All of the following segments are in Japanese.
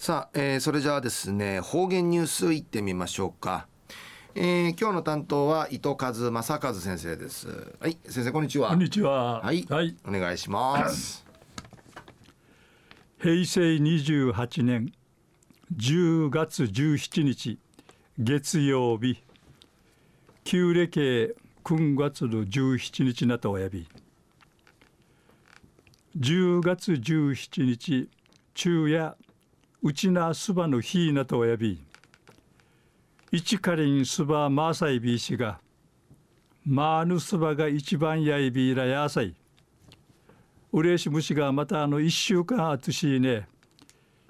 さあ、えー、それじゃあですね方言ニュースいってみましょうか、えー、今日の担当は糸数正和先生です。はい先生こんにちは。こんにちは。はい、はい、お願いします。平成28年10月17日月曜日。旧暦9月の17日なとおやび。10月17日昼夜うちなすばの日なとおやび一かりんすばまさいびしがまあぬすばが一番やいびいらやさい。うれしむしがまたあの一週間あつしね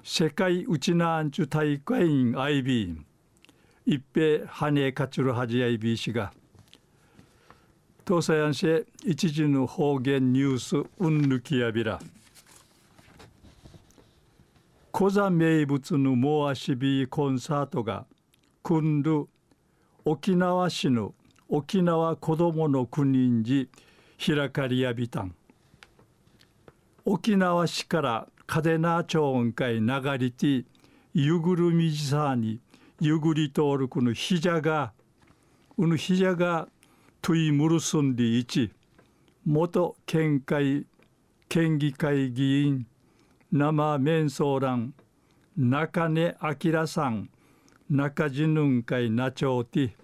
世界うちなあんちゅ大会員アイビー一平はねかちるはじやいびしが東西安市一時の方言ニュースうんぬきやびら。コザ名物のモアシビーコンサートが組んる沖縄市の沖縄子どもの国寺開かりやびたん。沖縄市から嘉手納町音会流りてゆぐるみじさにゆぐりとおるこのひじゃがうぬひじゃがトゥイムルスンディイチ元県会県議会議員生面相談中根明さん中地ぬん会なちょうて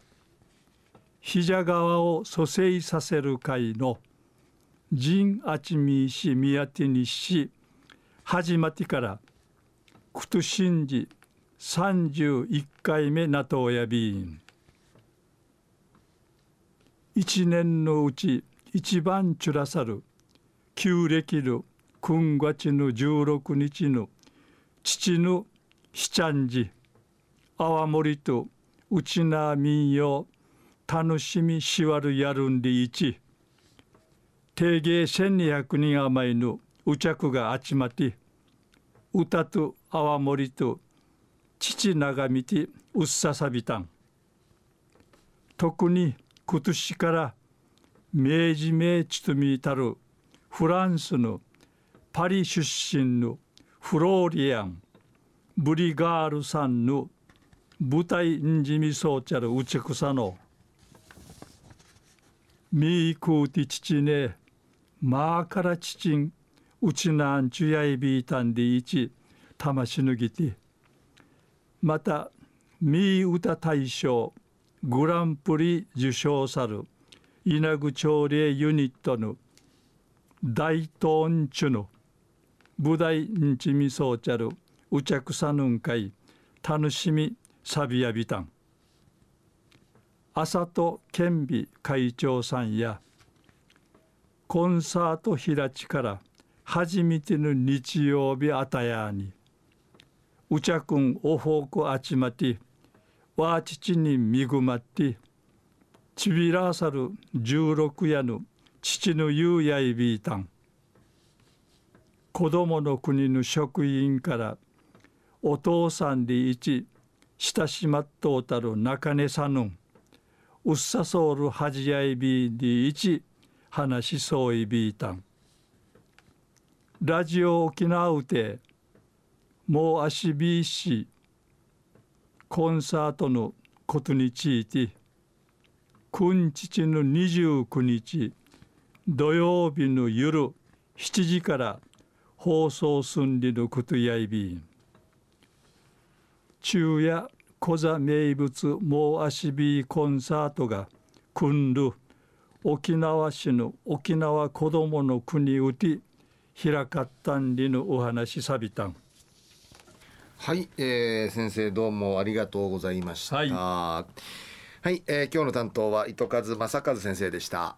ひじゃ川を蘇生させる会の陣あちみしみやてにし始まってからくとしんじ31回目なとおやびん。一年のうち一番ちゅらさる旧暦の9月の16日の父の七ちゃんじ泡盛とうちな民謡楽しみしわるやるんでいち。定芸1200人余りのうちゃくが集まって歌と泡盛と父長見てうっささびたん。特に今年から明治明治とみたるフランスのパリ出身のフローリアンブリガールさんの舞台んじみそうちゃるうちくさのみーくうて父ねまあからちちんうちなんちゅやいびいたんでいちたましぬぎてまたみー歌大賞グランプリ受賞さる稲具朝礼ユニットの大東んちゅの舞台んちみそうちゃるうちゃくさぬんかい楽しみさびやびたん。朝と健美会長さんやコンサート開ちから初めての日曜日あたやに。うちゃくんおほうくあちまてわちちにみぐまってちびらさる十六夜の父のゆうやいびいたん。子供の国の職員からお父さんで一親しまっとうたる中根さぬんうっさそうるはじやいびで一話しそういびいたん。ラジオ沖縄うてもう足びいしコンサートのことについて君父の29日土曜日の夜7時から放送寸理のことやいびん昼夜小座名物もう足びコンサートが組んる沖縄市の沖縄子どもの国うて開かったんりのお話さびたんはい、えー、先生どうもありがとうございました。はい、はい、えー、今日の担当は糸数正和先生でした。